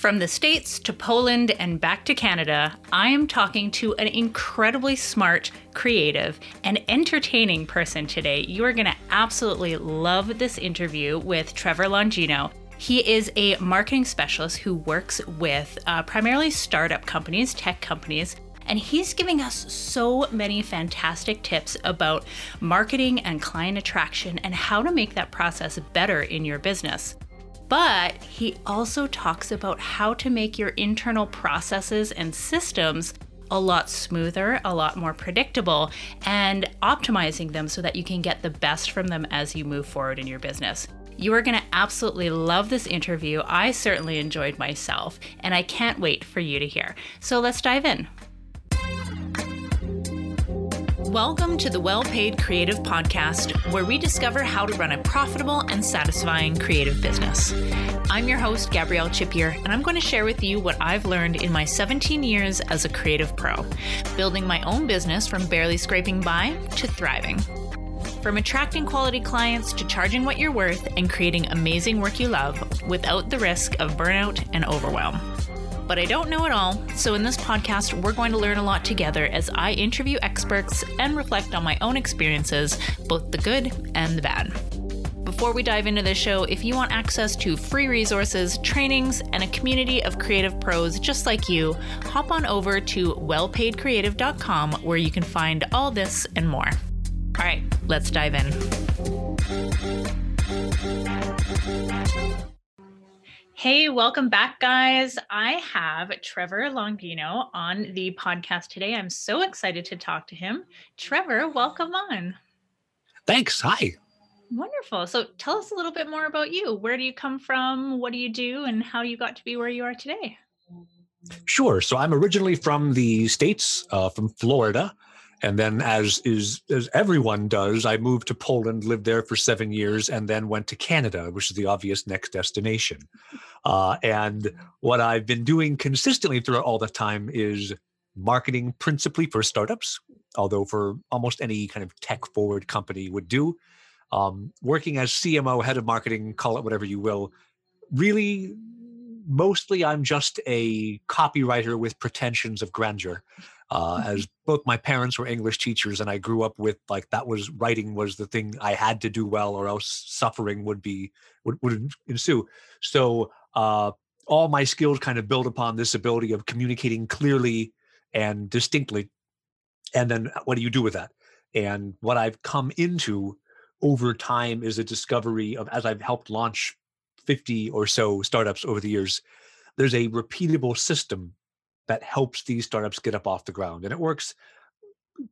From the States to Poland and back to Canada, I am talking to an incredibly smart, creative, and entertaining person today. You are going to absolutely love this interview with Trevor Longino. He is a marketing specialist who works with uh, primarily startup companies, tech companies, and he's giving us so many fantastic tips about marketing and client attraction and how to make that process better in your business. But he also talks about how to make your internal processes and systems a lot smoother, a lot more predictable, and optimizing them so that you can get the best from them as you move forward in your business. You are going to absolutely love this interview. I certainly enjoyed myself, and I can't wait for you to hear. So let's dive in. Welcome to the Well Paid Creative Podcast, where we discover how to run a profitable and satisfying creative business. I'm your host, Gabrielle Chipier, and I'm going to share with you what I've learned in my 17 years as a creative pro, building my own business from barely scraping by to thriving. From attracting quality clients to charging what you're worth and creating amazing work you love without the risk of burnout and overwhelm but I don't know it all. So, in this podcast, we're going to learn a lot together as I interview experts and reflect on my own experiences, both the good and the bad. Before we dive into the show, if you want access to free resources, trainings, and a community of creative pros just like you, hop on over to wellpaidcreative.com where you can find all this and more. All right, let's dive in. Hey, welcome back, guys. I have Trevor Longino on the podcast today. I'm so excited to talk to him. Trevor, welcome on. Thanks. Hi. Wonderful. So tell us a little bit more about you. Where do you come from? What do you do? And how you got to be where you are today? Sure. So I'm originally from the States, uh, from Florida. And then, as is as everyone does, I moved to Poland, lived there for seven years, and then went to Canada, which is the obvious next destination. Uh, and what I've been doing consistently throughout all the time is marketing, principally for startups, although for almost any kind of tech-forward company would do. Um, working as CMO, head of marketing, call it whatever you will. Really, mostly, I'm just a copywriter with pretensions of grandeur uh, mm-hmm. as both my parents were English teachers, and I grew up with like that was writing was the thing I had to do well, or else suffering would be would, would ensue. So uh, all my skills kind of build upon this ability of communicating clearly and distinctly. And then what do you do with that? And what I've come into over time is a discovery of as I've helped launch 50 or so startups over the years, there's a repeatable system that helps these startups get up off the ground. And it works,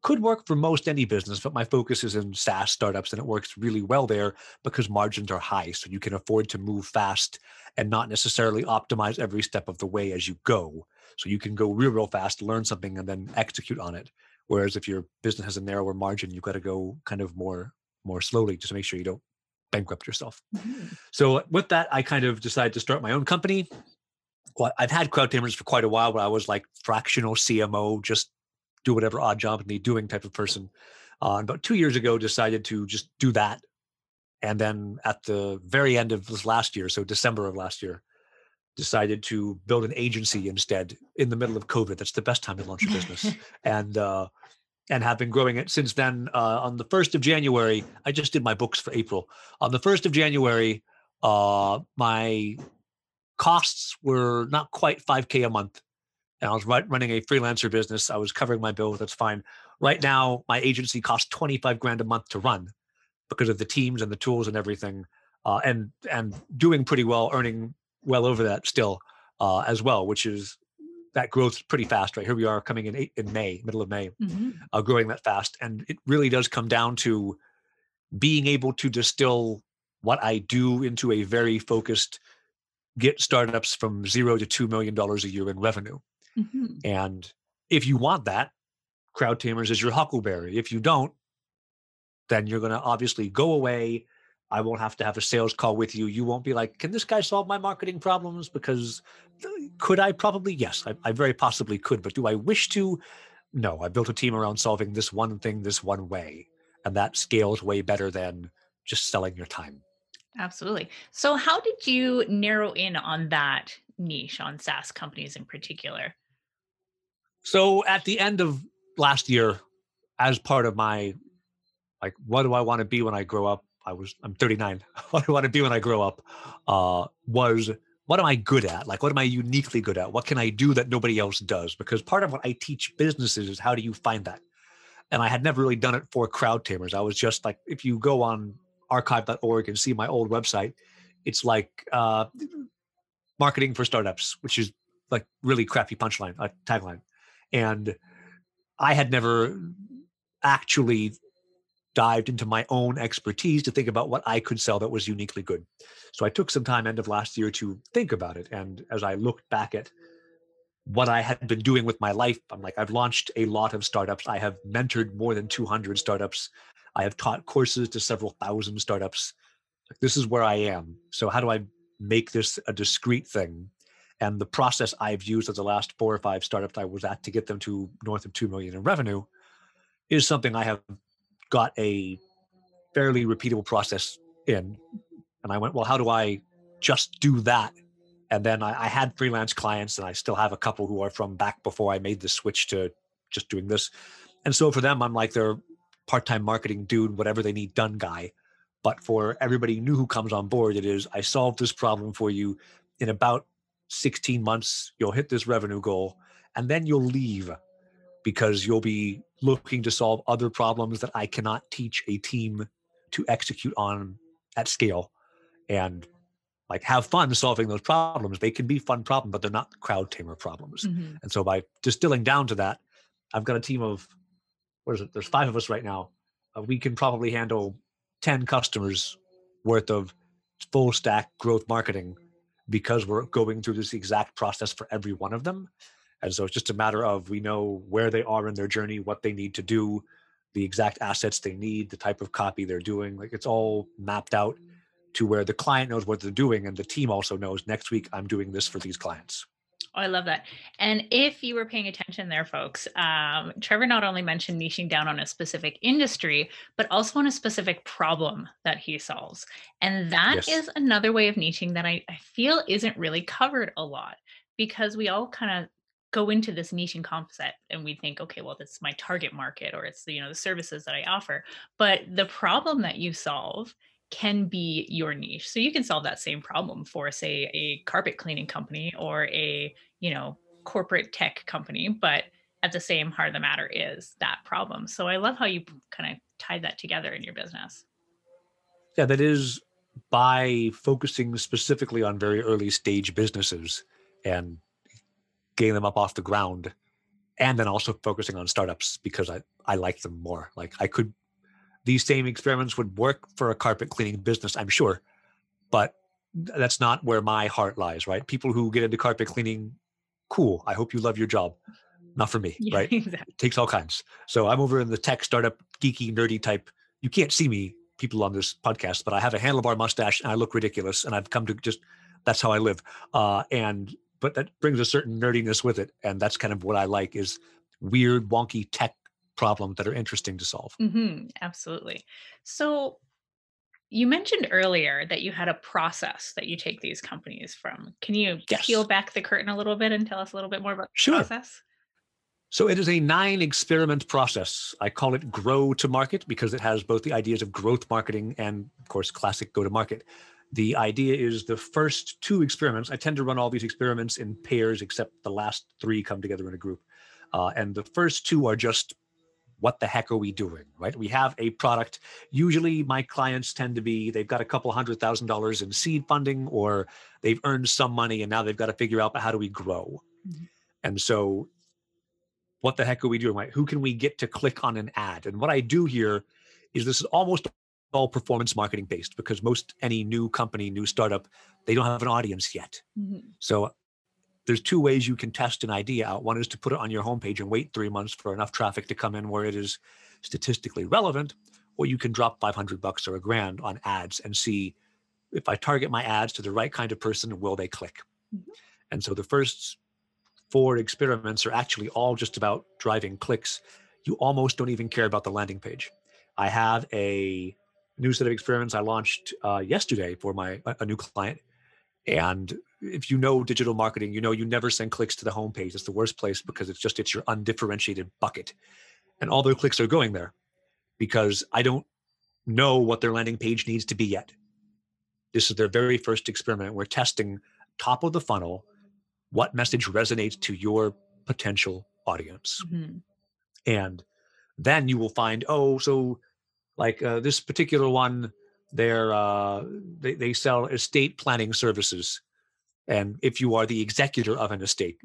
could work for most any business, but my focus is in SaaS startups and it works really well there because margins are high. So you can afford to move fast and not necessarily optimize every step of the way as you go. So you can go real, real fast, learn something, and then execute on it. Whereas if your business has a narrower margin, you've got to go kind of more more slowly just to make sure you don't bankrupt yourself. Mm-hmm. So with that, I kind of decided to start my own company well, I've had CrowdTamers for quite a while, but I was like fractional CMO, just do whatever odd job need doing type of person. Uh, about two years ago, decided to just do that, and then at the very end of this last year, so December of last year, decided to build an agency instead in the middle of COVID. That's the best time to launch a business, and uh, and have been growing it since then. Uh, on the first of January, I just did my books for April. On the first of January, uh, my costs were not quite 5K a month. And I was running a freelancer business. I was covering my bills. That's fine. Right now, my agency costs 25 grand a month to run because of the teams and the tools and everything. Uh, and and doing pretty well, earning well over that still uh, as well, which is that growth pretty fast, right? Here we are coming in in May, middle of May, mm-hmm. uh, growing that fast, and it really does come down to being able to distill what I do into a very focused get startups from zero to $2 million a year in revenue. Mm-hmm. And if you want that, CrowdTamers is your huckleberry. If you don't, then you're going to obviously go away. I won't have to have a sales call with you. You won't be like, can this guy solve my marketing problems? Because could I? Probably yes. I, I very possibly could. But do I wish to? No. I built a team around solving this one thing this one way. And that scales way better than just selling your time. Absolutely. So, how did you narrow in on that niche on SaaS companies in particular? So, at the end of last year, as part of my like, what do I want to be when I grow up? I was I'm 39. what do I want to be when I grow up? Uh, was what am I good at? Like, what am I uniquely good at? What can I do that nobody else does? Because part of what I teach businesses is how do you find that? And I had never really done it for crowd tamers. I was just like, if you go on archive.org and see my old website, it's like uh, marketing for startups, which is like really crappy punchline, uh, tagline. And I had never actually dived into my own expertise to think about what I could sell that was uniquely good. So I took some time end of last year to think about it. And as I looked back at what I had been doing with my life, I'm like, I've launched a lot of startups. I have mentored more than 200 startups. I have taught courses to several thousand startups. This is where I am. So how do I make this a discrete thing? And the process I've used at the last four or five startups I was at to get them to north of 2 million in revenue is something I have got a fairly repeatable process in. And I went, well, how do I just do that? And then I, I, had freelance clients, and I still have a couple who are from back before I made the switch to just doing this. And so for them, I'm like their part time marketing dude, whatever they need done guy. But for everybody new who comes on board, it is I solved this problem for you in about 16 months. You'll hit this revenue goal, and then you'll leave because you'll be looking to solve other problems that I cannot teach a team to execute on at scale and like have fun solving those problems. They can be fun problems, but they're not crowd tamer problems. Mm-hmm. And so by distilling down to that, I've got a team of what is it? There's five of us right now. Uh, we can probably handle 10 customers worth of full stack growth marketing because we're going through this exact process for every one of them. And so it's just a matter of we know where they are in their journey, what they need to do, the exact assets they need, the type of copy they're doing. Like it's all mapped out to where the client knows what they're doing and the team also knows next week I'm doing this for these clients. Oh, I love that. And if you were paying attention there, folks, um, Trevor not only mentioned niching down on a specific industry, but also on a specific problem that he solves. And that yes. is another way of niching that I, I feel isn't really covered a lot because we all kind of go into this niche and concept and we think okay well that's my target market or it's the you know the services that i offer but the problem that you solve can be your niche. So you can solve that same problem for say a carpet cleaning company or a you know corporate tech company but at the same heart of the matter is that problem. So i love how you kind of tied that together in your business. Yeah that is by focusing specifically on very early stage businesses and getting them up off the ground and then also focusing on startups because I, I like them more. Like I could, these same experiments would work for a carpet cleaning business, I'm sure, but that's not where my heart lies, right? People who get into carpet cleaning, cool. I hope you love your job. Not for me, yeah, right? Exactly. It takes all kinds. So I'm over in the tech startup, geeky, nerdy type. You can't see me, people on this podcast, but I have a handlebar mustache and I look ridiculous. And I've come to just, that's how I live. Uh, and but that brings a certain nerdiness with it and that's kind of what i like is weird wonky tech problems that are interesting to solve mm-hmm, absolutely so you mentioned earlier that you had a process that you take these companies from can you yes. peel back the curtain a little bit and tell us a little bit more about the sure. process so it is a nine experiment process. I call it grow to market because it has both the ideas of growth marketing and, of course, classic go to market the idea is the first two experiments, I tend to run all these experiments in pairs, except the last three come together in a group. Uh, and the first two are just what the heck are we doing, right? We have a product. Usually, my clients tend to be they've got a couple hundred thousand dollars in seed funding, or they've earned some money and now they've got to figure out how do we grow. Mm-hmm. And so, what the heck are we doing, right? Who can we get to click on an ad? And what I do here is this is almost all performance marketing based because most any new company, new startup, they don't have an audience yet. Mm-hmm. So there's two ways you can test an idea out. One is to put it on your homepage and wait three months for enough traffic to come in where it is statistically relevant, or you can drop 500 bucks or a grand on ads and see if I target my ads to the right kind of person, will they click? Mm-hmm. And so the first four experiments are actually all just about driving clicks. You almost don't even care about the landing page. I have a new set of experiments I launched uh, yesterday for my a new client. And if you know digital marketing, you know you never send clicks to the homepage. It's the worst place because it's just it's your undifferentiated bucket, and all their clicks are going there because I don't know what their landing page needs to be yet. This is their very first experiment. We're testing top of the funnel what message resonates to your potential audience. Mm-hmm. And then you will find, oh, so like uh, this particular one, they're uh, they, they sell estate planning services. And if you are the executor of an estate,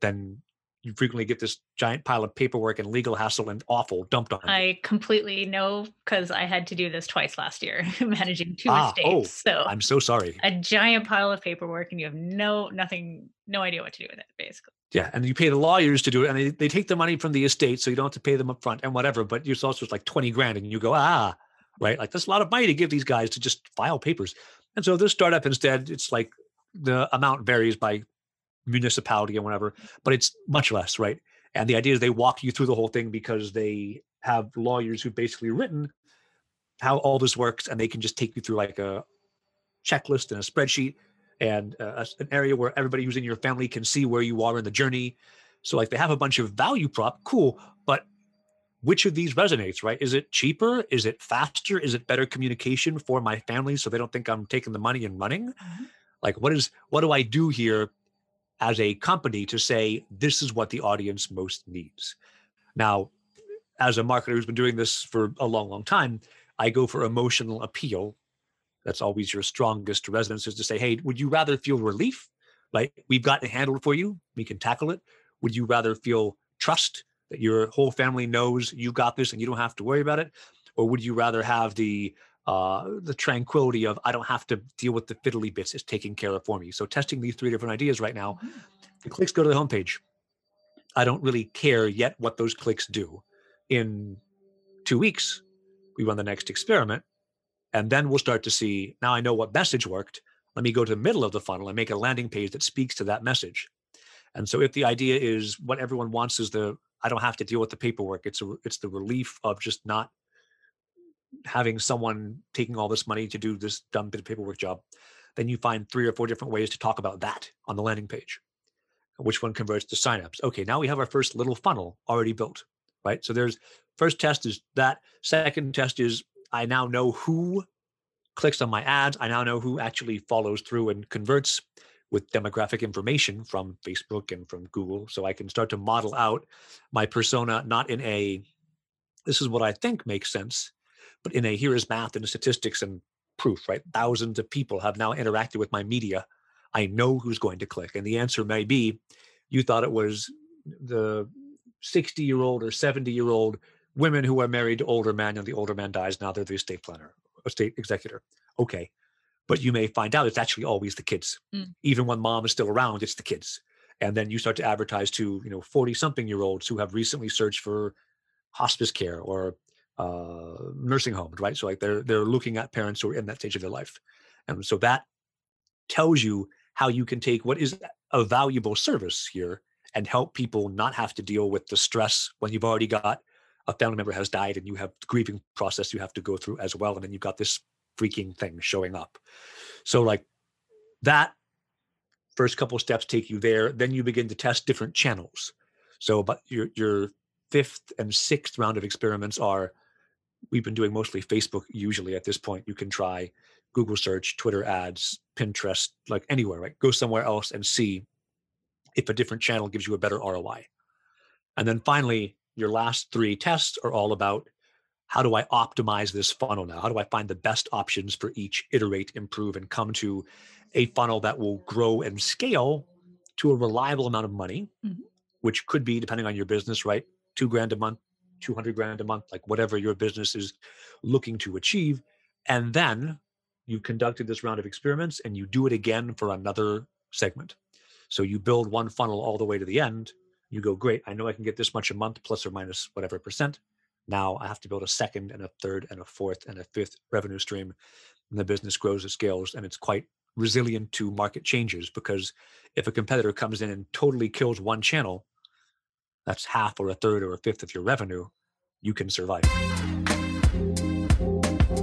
then you frequently get this giant pile of paperwork and legal hassle and awful dumped on you. I completely know because I had to do this twice last year, managing two ah, oh, estates. Oh, so I'm so sorry. A giant pile of paperwork, and you have no nothing, no idea what to do with it, basically. Yeah, and you pay the lawyers to do it, and they, they take the money from the estate, so you don't have to pay them up front and whatever. But it's also like twenty grand, and you go ah, right? Like that's a lot of money to give these guys to just file papers. And so this startup instead, it's like the amount varies by municipality and whatever, but it's much less, right? And the idea is they walk you through the whole thing because they have lawyers who've basically written how all this works, and they can just take you through like a checklist and a spreadsheet and uh, an area where everybody who's in your family can see where you are in the journey. So like they have a bunch of value prop, cool, but which of these resonates, right? Is it cheaper? Is it faster? Is it better communication for my family so they don't think I'm taking the money and running? Mm-hmm. Like what is what do I do here as a company to say this is what the audience most needs. Now, as a marketer who's been doing this for a long, long time, I go for emotional appeal. That's always your strongest resonance is to say, hey, would you rather feel relief? Like we've got it handled for you, we can tackle it. Would you rather feel trust that your whole family knows you got this and you don't have to worry about it? Or would you rather have the uh, the tranquility of I don't have to deal with the fiddly bits. It's taken care of for me. So testing these three different ideas right now. Mm-hmm. The clicks go to the homepage. I don't really care yet what those clicks do. In two weeks, we run the next experiment, and then we'll start to see. Now I know what message worked. Let me go to the middle of the funnel and make a landing page that speaks to that message. And so, if the idea is what everyone wants is the I don't have to deal with the paperwork. It's a, it's the relief of just not having someone taking all this money to do this dumb bit of paperwork job, then you find three or four different ways to talk about that on the landing page. Which one converts to signups? Okay, now we have our first little funnel already built, right? So there's first test is that. Second test is I now know who clicks on my ads. I now know who actually follows through and converts with demographic information from Facebook and from Google. So I can start to model out my persona, not in a this is what I think makes sense, but in a here is math and statistics and proof, right? Thousands of people have now interacted with my media. I know who's going to click. And the answer may be you thought it was the 60 year old or 70 year old women who are married to older men and the older man dies. Now they're the estate planner, estate executor. Okay. But you may find out it's actually always the kids. Mm. Even when mom is still around, it's the kids. And then you start to advertise to, you know, 40 something year olds who have recently searched for hospice care or uh, nursing homes, right? So like they're they're looking at parents who are in that stage of their life, and so that tells you how you can take what is a valuable service here and help people not have to deal with the stress when you've already got a family member has died and you have grieving process you have to go through as well, and then you've got this freaking thing showing up. So like that first couple steps take you there. Then you begin to test different channels. So, but your your fifth and sixth round of experiments are we've been doing mostly Facebook usually at this point. You can try Google search, Twitter ads, Pinterest, like anywhere, right? Go somewhere else and see if a different channel gives you a better ROI. And then finally, your last three tests are all about how do I optimize this funnel now? How do I find the best options for each, iterate, improve, and come to a funnel that will grow and scale to a reliable amount of money, mm-hmm. which could be, depending on your business, right? Two grand a month, 200 grand a month, like whatever your business is looking to achieve. And then you've conducted this round of experiments and you do it again for another segment. So you build one funnel all the way to the end. You go, great, I know I can get this much a month, plus or minus whatever percent. Now I have to build a second and a third and a fourth and a fifth revenue stream. And the business grows, it scales, and it's quite resilient to market changes because if a competitor comes in and totally kills one channel, that's half or a third or a fifth of your revenue, you can survive.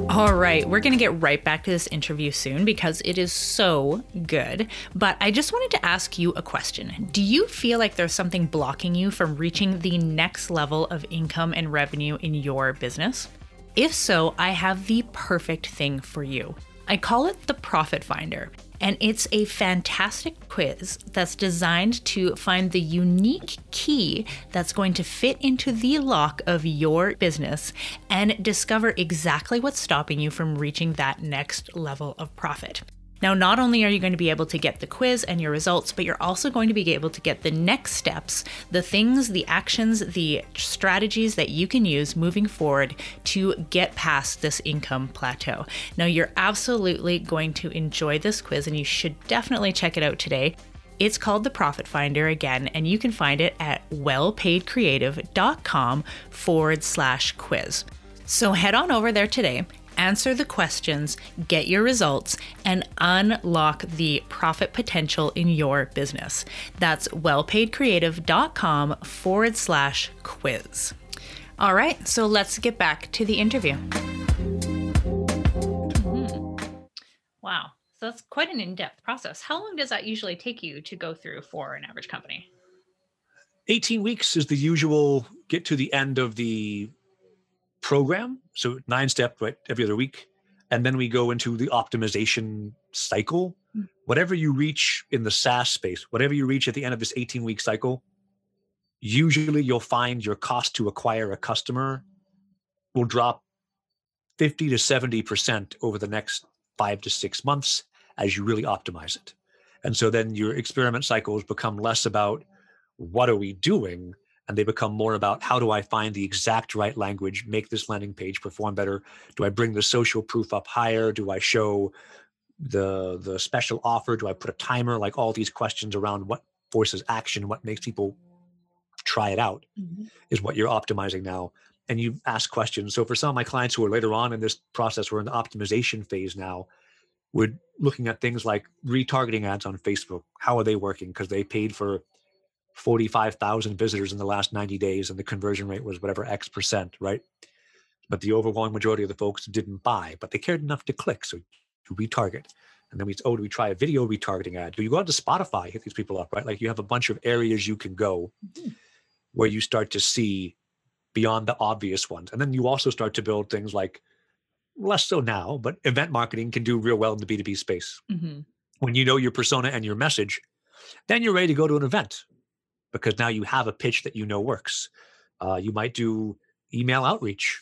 All right, we're going to get right back to this interview soon because it is so good. But I just wanted to ask you a question. Do you feel like there's something blocking you from reaching the next level of income and revenue in your business? If so, I have the perfect thing for you. I call it the Profit Finder and it's a fantastic quiz that's designed to find the unique key that's going to fit into the lock of your business and discover exactly what's stopping you from reaching that next level of profit. Now, not only are you going to be able to get the quiz and your results, but you're also going to be able to get the next steps, the things, the actions, the strategies that you can use moving forward to get past this income plateau. Now, you're absolutely going to enjoy this quiz, and you should definitely check it out today. It's called the Profit Finder again, and you can find it at wellpaidcreative.com forward slash quiz. So head on over there today answer the questions, get your results, and unlock the profit potential in your business. That's wellpaidcreative.com forward slash quiz. All right, so let's get back to the interview. Mm-hmm. Wow, so that's quite an in depth process. How long does that usually take you to go through for an average company? 18 weeks is the usual get to the end of the program. So nine step, right, every other week. And then we go into the optimization cycle. Mm. Whatever you reach in the SaaS space, whatever you reach at the end of this 18 week cycle, usually you'll find your cost to acquire a customer will drop 50 to 70% over the next five to six months as you really optimize it. And so then your experiment cycles become less about what are we doing and they become more about how do I find the exact right language, make this landing page perform better? Do I bring the social proof up higher? Do I show the the special offer? Do I put a timer? Like all these questions around what forces action, what makes people try it out mm-hmm. is what you're optimizing now. And you ask questions. So for some of my clients who are later on in this process, we're in the optimization phase now. We're looking at things like retargeting ads on Facebook. How are they working? Because they paid for 45,000 visitors in the last 90 days and the conversion rate was whatever X percent, right? But the overwhelming majority of the folks didn't buy, but they cared enough to click. So to retarget. And then we, oh, do we try a video retargeting ad? Do you go out to Spotify, hit these people up, right? Like you have a bunch of areas you can go mm-hmm. where you start to see beyond the obvious ones. And then you also start to build things like, less so now, but event marketing can do real well in the B2B space. Mm-hmm. When you know your persona and your message, then you're ready to go to an event because now you have a pitch that you know works. Uh, you might do email outreach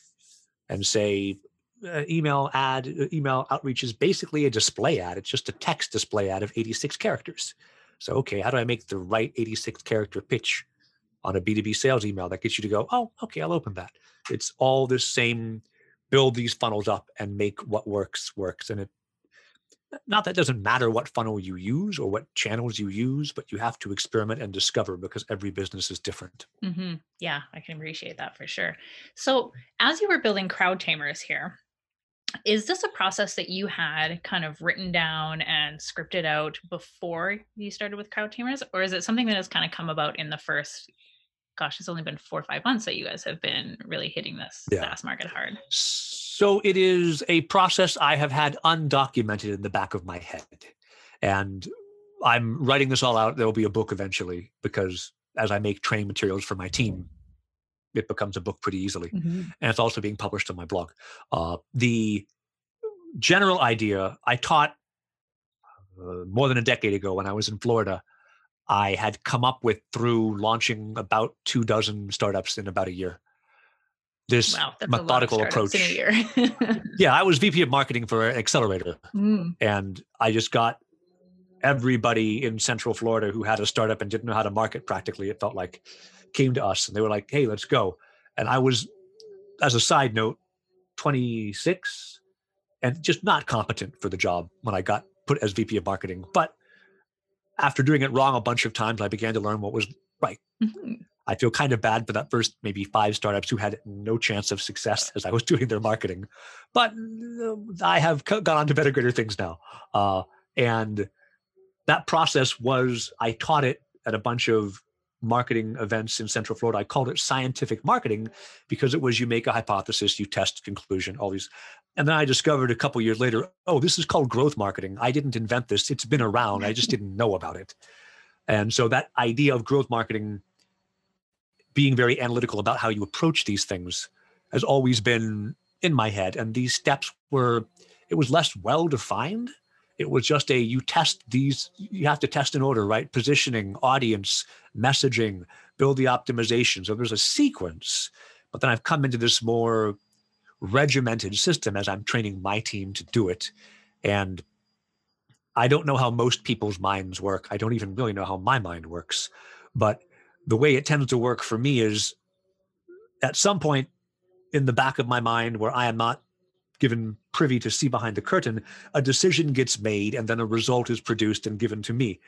and say, uh, email ad, uh, email outreach is basically a display ad. It's just a text display ad of 86 characters. So, okay, how do I make the right 86 character pitch on a B2B sales email that gets you to go, oh, okay, I'll open that. It's all the same build these funnels up and make what works works. And it not that it doesn't matter what funnel you use or what channels you use, but you have to experiment and discover because every business is different. Mm-hmm. Yeah, I can appreciate that for sure. So, as you were building Crowd Tamers here, is this a process that you had kind of written down and scripted out before you started with Crowd Tamers, or is it something that has kind of come about in the first? Gosh, it's only been four or five months that you guys have been really hitting this yeah. SaaS market hard. So it is a process I have had undocumented in the back of my head. And I'm writing this all out. There'll be a book eventually because as I make training materials for my team, it becomes a book pretty easily. Mm-hmm. And it's also being published on my blog. Uh, the general idea I taught uh, more than a decade ago when I was in Florida. I had come up with through launching about two dozen startups in about a year this wow, methodical approach. yeah, I was VP of marketing for an Accelerator, mm. and I just got everybody in Central Florida who had a startup and didn't know how to market. Practically, it felt like came to us, and they were like, "Hey, let's go." And I was, as a side note, 26 and just not competent for the job when I got put as VP of marketing. But after doing it wrong a bunch of times, I began to learn what was right. Mm-hmm. I feel kind of bad for that first maybe five startups who had no chance of success as I was doing their marketing. But uh, I have gone on to better, greater things now. Uh, and that process was, I taught it at a bunch of marketing events in Central Florida. I called it scientific marketing because it was you make a hypothesis, you test conclusion, all these. And then I discovered a couple years later, oh, this is called growth marketing. I didn't invent this. It's been around. I just didn't know about it. And so that idea of growth marketing being very analytical about how you approach these things has always been in my head. And these steps were, it was less well defined. It was just a you test these, you have to test in order, right? Positioning, audience, messaging, build the optimization. So there's a sequence. But then I've come into this more regimented system as I'm training my team to do it. And I don't know how most people's minds work. I don't even really know how my mind works. But the way it tends to work for me is at some point in the back of my mind where I am not given privy to see behind the curtain, a decision gets made and then a result is produced and given to me.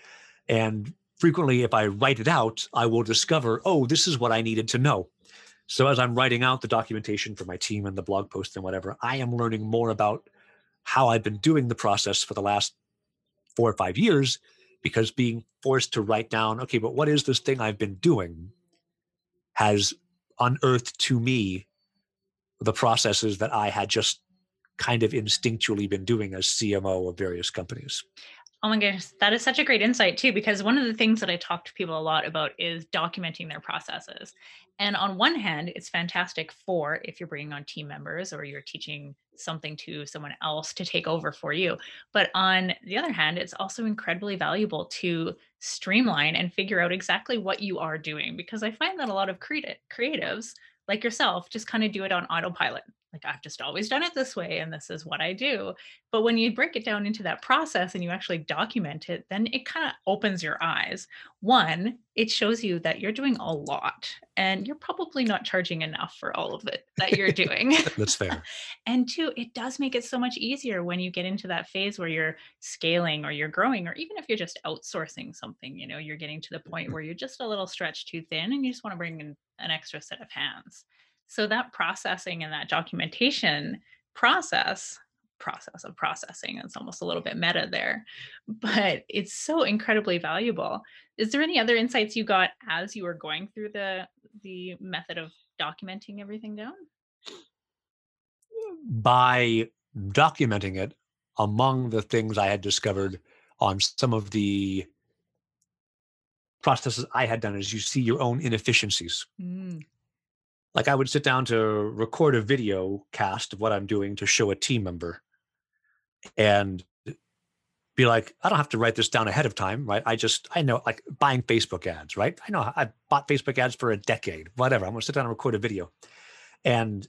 And frequently, if I write it out, I will discover, oh, this is what I needed to know. So as I'm writing out the documentation for my team and the blog post and whatever, I am learning more about how I've been doing the process for the last four or five years because being forced to write down, okay, but what is this thing I've been doing has unearthed to me the processes that I had just kind of instinctually been doing as CMO of various companies. Oh my goodness, that is such a great insight too, because one of the things that I talk to people a lot about is documenting their processes. And on one hand, it's fantastic for if you're bringing on team members or you're teaching something to someone else to take over for you. But on the other hand, it's also incredibly valuable to streamline and figure out exactly what you are doing because I find that a lot of creatives like yourself just kind of do it on autopilot like I've just always done it this way and this is what I do. But when you break it down into that process and you actually document it, then it kind of opens your eyes. One, it shows you that you're doing a lot and you're probably not charging enough for all of it that you're doing. That's fair. and two, it does make it so much easier when you get into that phase where you're scaling or you're growing, or even if you're just outsourcing something, you know, you're getting to the point mm-hmm. where you're just a little stretched too thin and you just want to bring in an extra set of hands. So that processing and that documentation process process of processing it's almost a little bit meta there but it's so incredibly valuable. Is there any other insights you got as you were going through the the method of documenting everything down? By documenting it among the things i had discovered on some of the processes i had done is you see your own inefficiencies. Mm like I would sit down to record a video cast of what I'm doing to show a team member and be like, I don't have to write this down ahead of time, right? I just, I know, like buying Facebook ads, right? I know I've bought Facebook ads for a decade, whatever. I'm going to sit down and record a video. And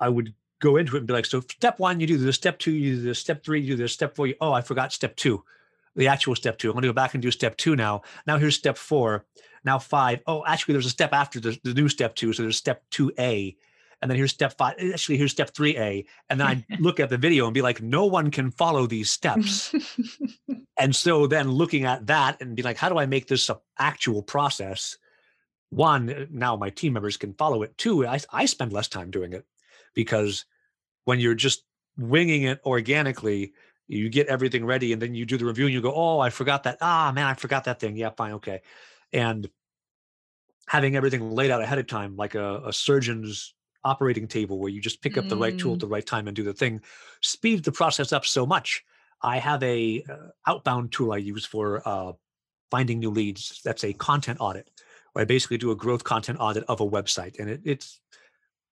I would go into it and be like, so step one, you do this, step two, you do this, step three, you do this, step four, you, oh, I forgot step two, the actual step two. I'm going to go back and do step two now. Now here's step four now five. Oh, actually, there's a step after the, the new step two. So there's step 2A. And then here's step five. Actually, here's step 3A. And then I look at the video and be like, no one can follow these steps. and so then looking at that and be like, how do I make this an actual process? One, uh, now my team members can follow it. Two, I, I spend less time doing it because when you're just winging it organically, you get everything ready and then you do the review and you go, oh, I forgot that. Ah, man, I forgot that thing. Yeah, fine. Okay and having everything laid out ahead of time like a, a surgeon's operating table where you just pick up mm. the right tool at mm. the right time and do the thing speeds the process up so much i have a uh, outbound tool i use for uh, finding new leads that's a content audit where i basically do a growth content audit of a website and it, it's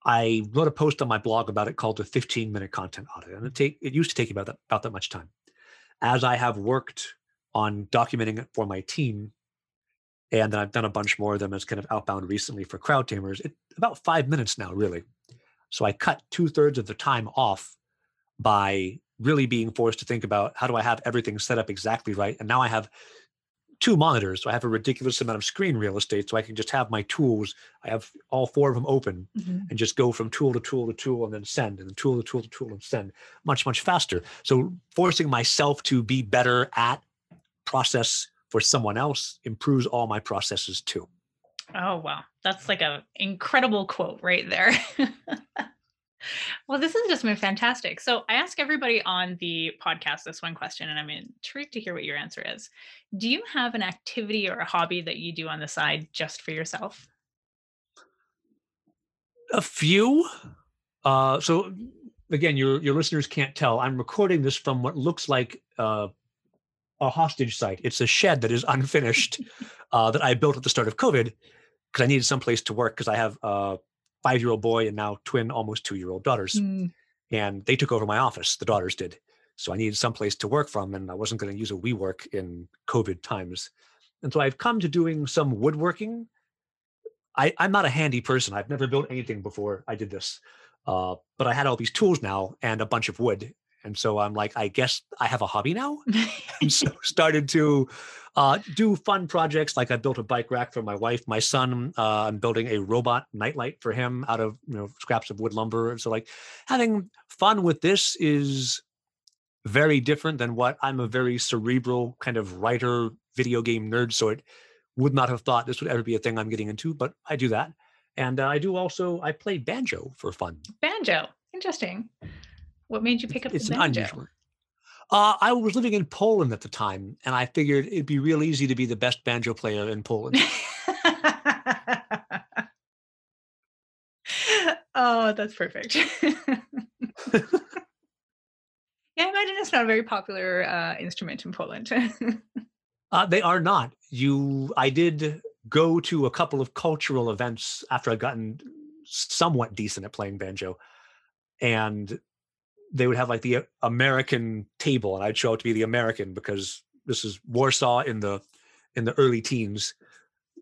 i wrote a post on my blog about it called the 15 minute content audit and it take it used to take about that about that much time as i have worked on documenting it for my team and then I've done a bunch more of them as kind of outbound recently for crowd tamers. It, about five minutes now, really. So I cut two thirds of the time off by really being forced to think about how do I have everything set up exactly right. And now I have two monitors. So I have a ridiculous amount of screen real estate. So I can just have my tools. I have all four of them open mm-hmm. and just go from tool to tool to tool and then send and then tool to tool to tool and send much, much faster. So forcing myself to be better at process for someone else improves all my processes too. Oh wow, that's like a incredible quote right there. Well, this has just been fantastic. So, I ask everybody on the podcast this one question, and I'm intrigued to hear what your answer is. Do you have an activity or a hobby that you do on the side just for yourself? A few. Uh, so, again, your your listeners can't tell. I'm recording this from what looks like uh, a hostage site. It's a shed that is unfinished uh, that I built at the start of COVID because I needed some place to work because I have a five year old boy and now twin, almost two year old daughters. Mm. And they took over my office, the daughters did. So I needed some place to work from, and I wasn't going to use a WeWork in COVID times. And so I've come to doing some woodworking. I, I'm not a handy person. I've never built anything before I did this. Uh, but I had all these tools now and a bunch of wood. And so I'm like, I guess I have a hobby now. and so started to uh, do fun projects. Like I built a bike rack for my wife, my son. Uh, I'm building a robot nightlight for him out of you know scraps of wood lumber. And so like having fun with this is very different than what I'm a very cerebral kind of writer, video game nerd. So it would not have thought this would ever be a thing I'm getting into, but I do that. And uh, I do also I play banjo for fun. Banjo, interesting. What made you pick up? It's an unusual. Uh, I was living in Poland at the time, and I figured it'd be real easy to be the best banjo player in Poland. oh, that's perfect. yeah, I imagine it's not a very popular uh, instrument in Poland. uh, they are not. You, I did go to a couple of cultural events after I'd gotten somewhat decent at playing banjo, and they would have like the uh, American table, and I'd show up to be the American because this is Warsaw in the in the early teens.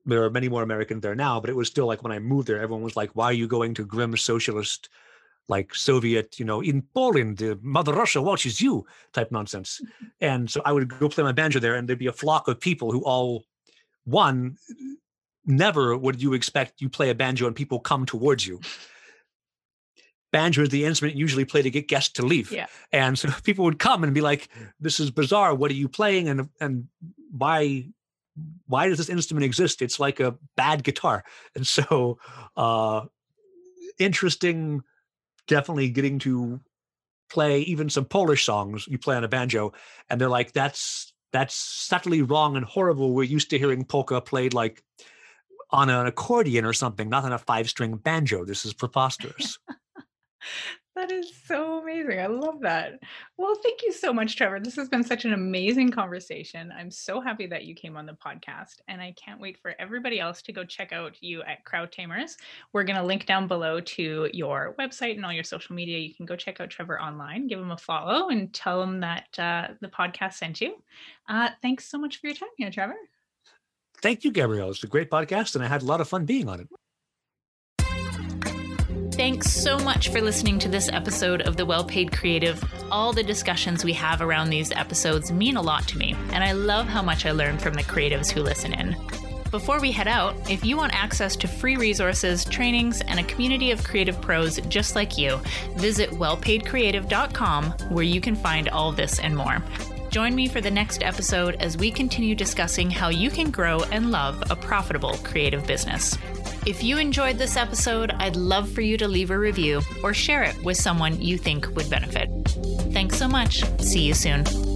There are many more Americans there now, but it was still like when I moved there, everyone was like, "Why are you going to grim socialist, like Soviet, you know, in Poland, the Mother Russia watches you" type nonsense? and so I would go play my banjo there, and there'd be a flock of people who all, one, never would you expect you play a banjo and people come towards you banjo is the instrument usually play to get guests to leave. Yeah. And so people would come and be like, "This is bizarre. What are you playing? And and why why does this instrument exist? It's like a bad guitar." And so, uh, interesting. Definitely getting to play even some Polish songs you play on a banjo, and they're like, "That's that's subtly wrong and horrible. We're used to hearing polka played like." on an accordion or something, not on a five string banjo. This is preposterous. That is so amazing. I love that. Well, thank you so much, Trevor. This has been such an amazing conversation. I'm so happy that you came on the podcast, and I can't wait for everybody else to go check out you at Crowd Tamers. We're going to link down below to your website and all your social media. You can go check out Trevor online, give him a follow, and tell him that uh, the podcast sent you. Uh, thanks so much for your time here, Trevor. Thank you, Gabrielle. It's a great podcast, and I had a lot of fun being on it. Thanks so much for listening to this episode of The Well Paid Creative. All the discussions we have around these episodes mean a lot to me, and I love how much I learn from the creatives who listen in. Before we head out, if you want access to free resources, trainings, and a community of creative pros just like you, visit wellpaidcreative.com where you can find all this and more. Join me for the next episode as we continue discussing how you can grow and love a profitable creative business. If you enjoyed this episode, I'd love for you to leave a review or share it with someone you think would benefit. Thanks so much. See you soon.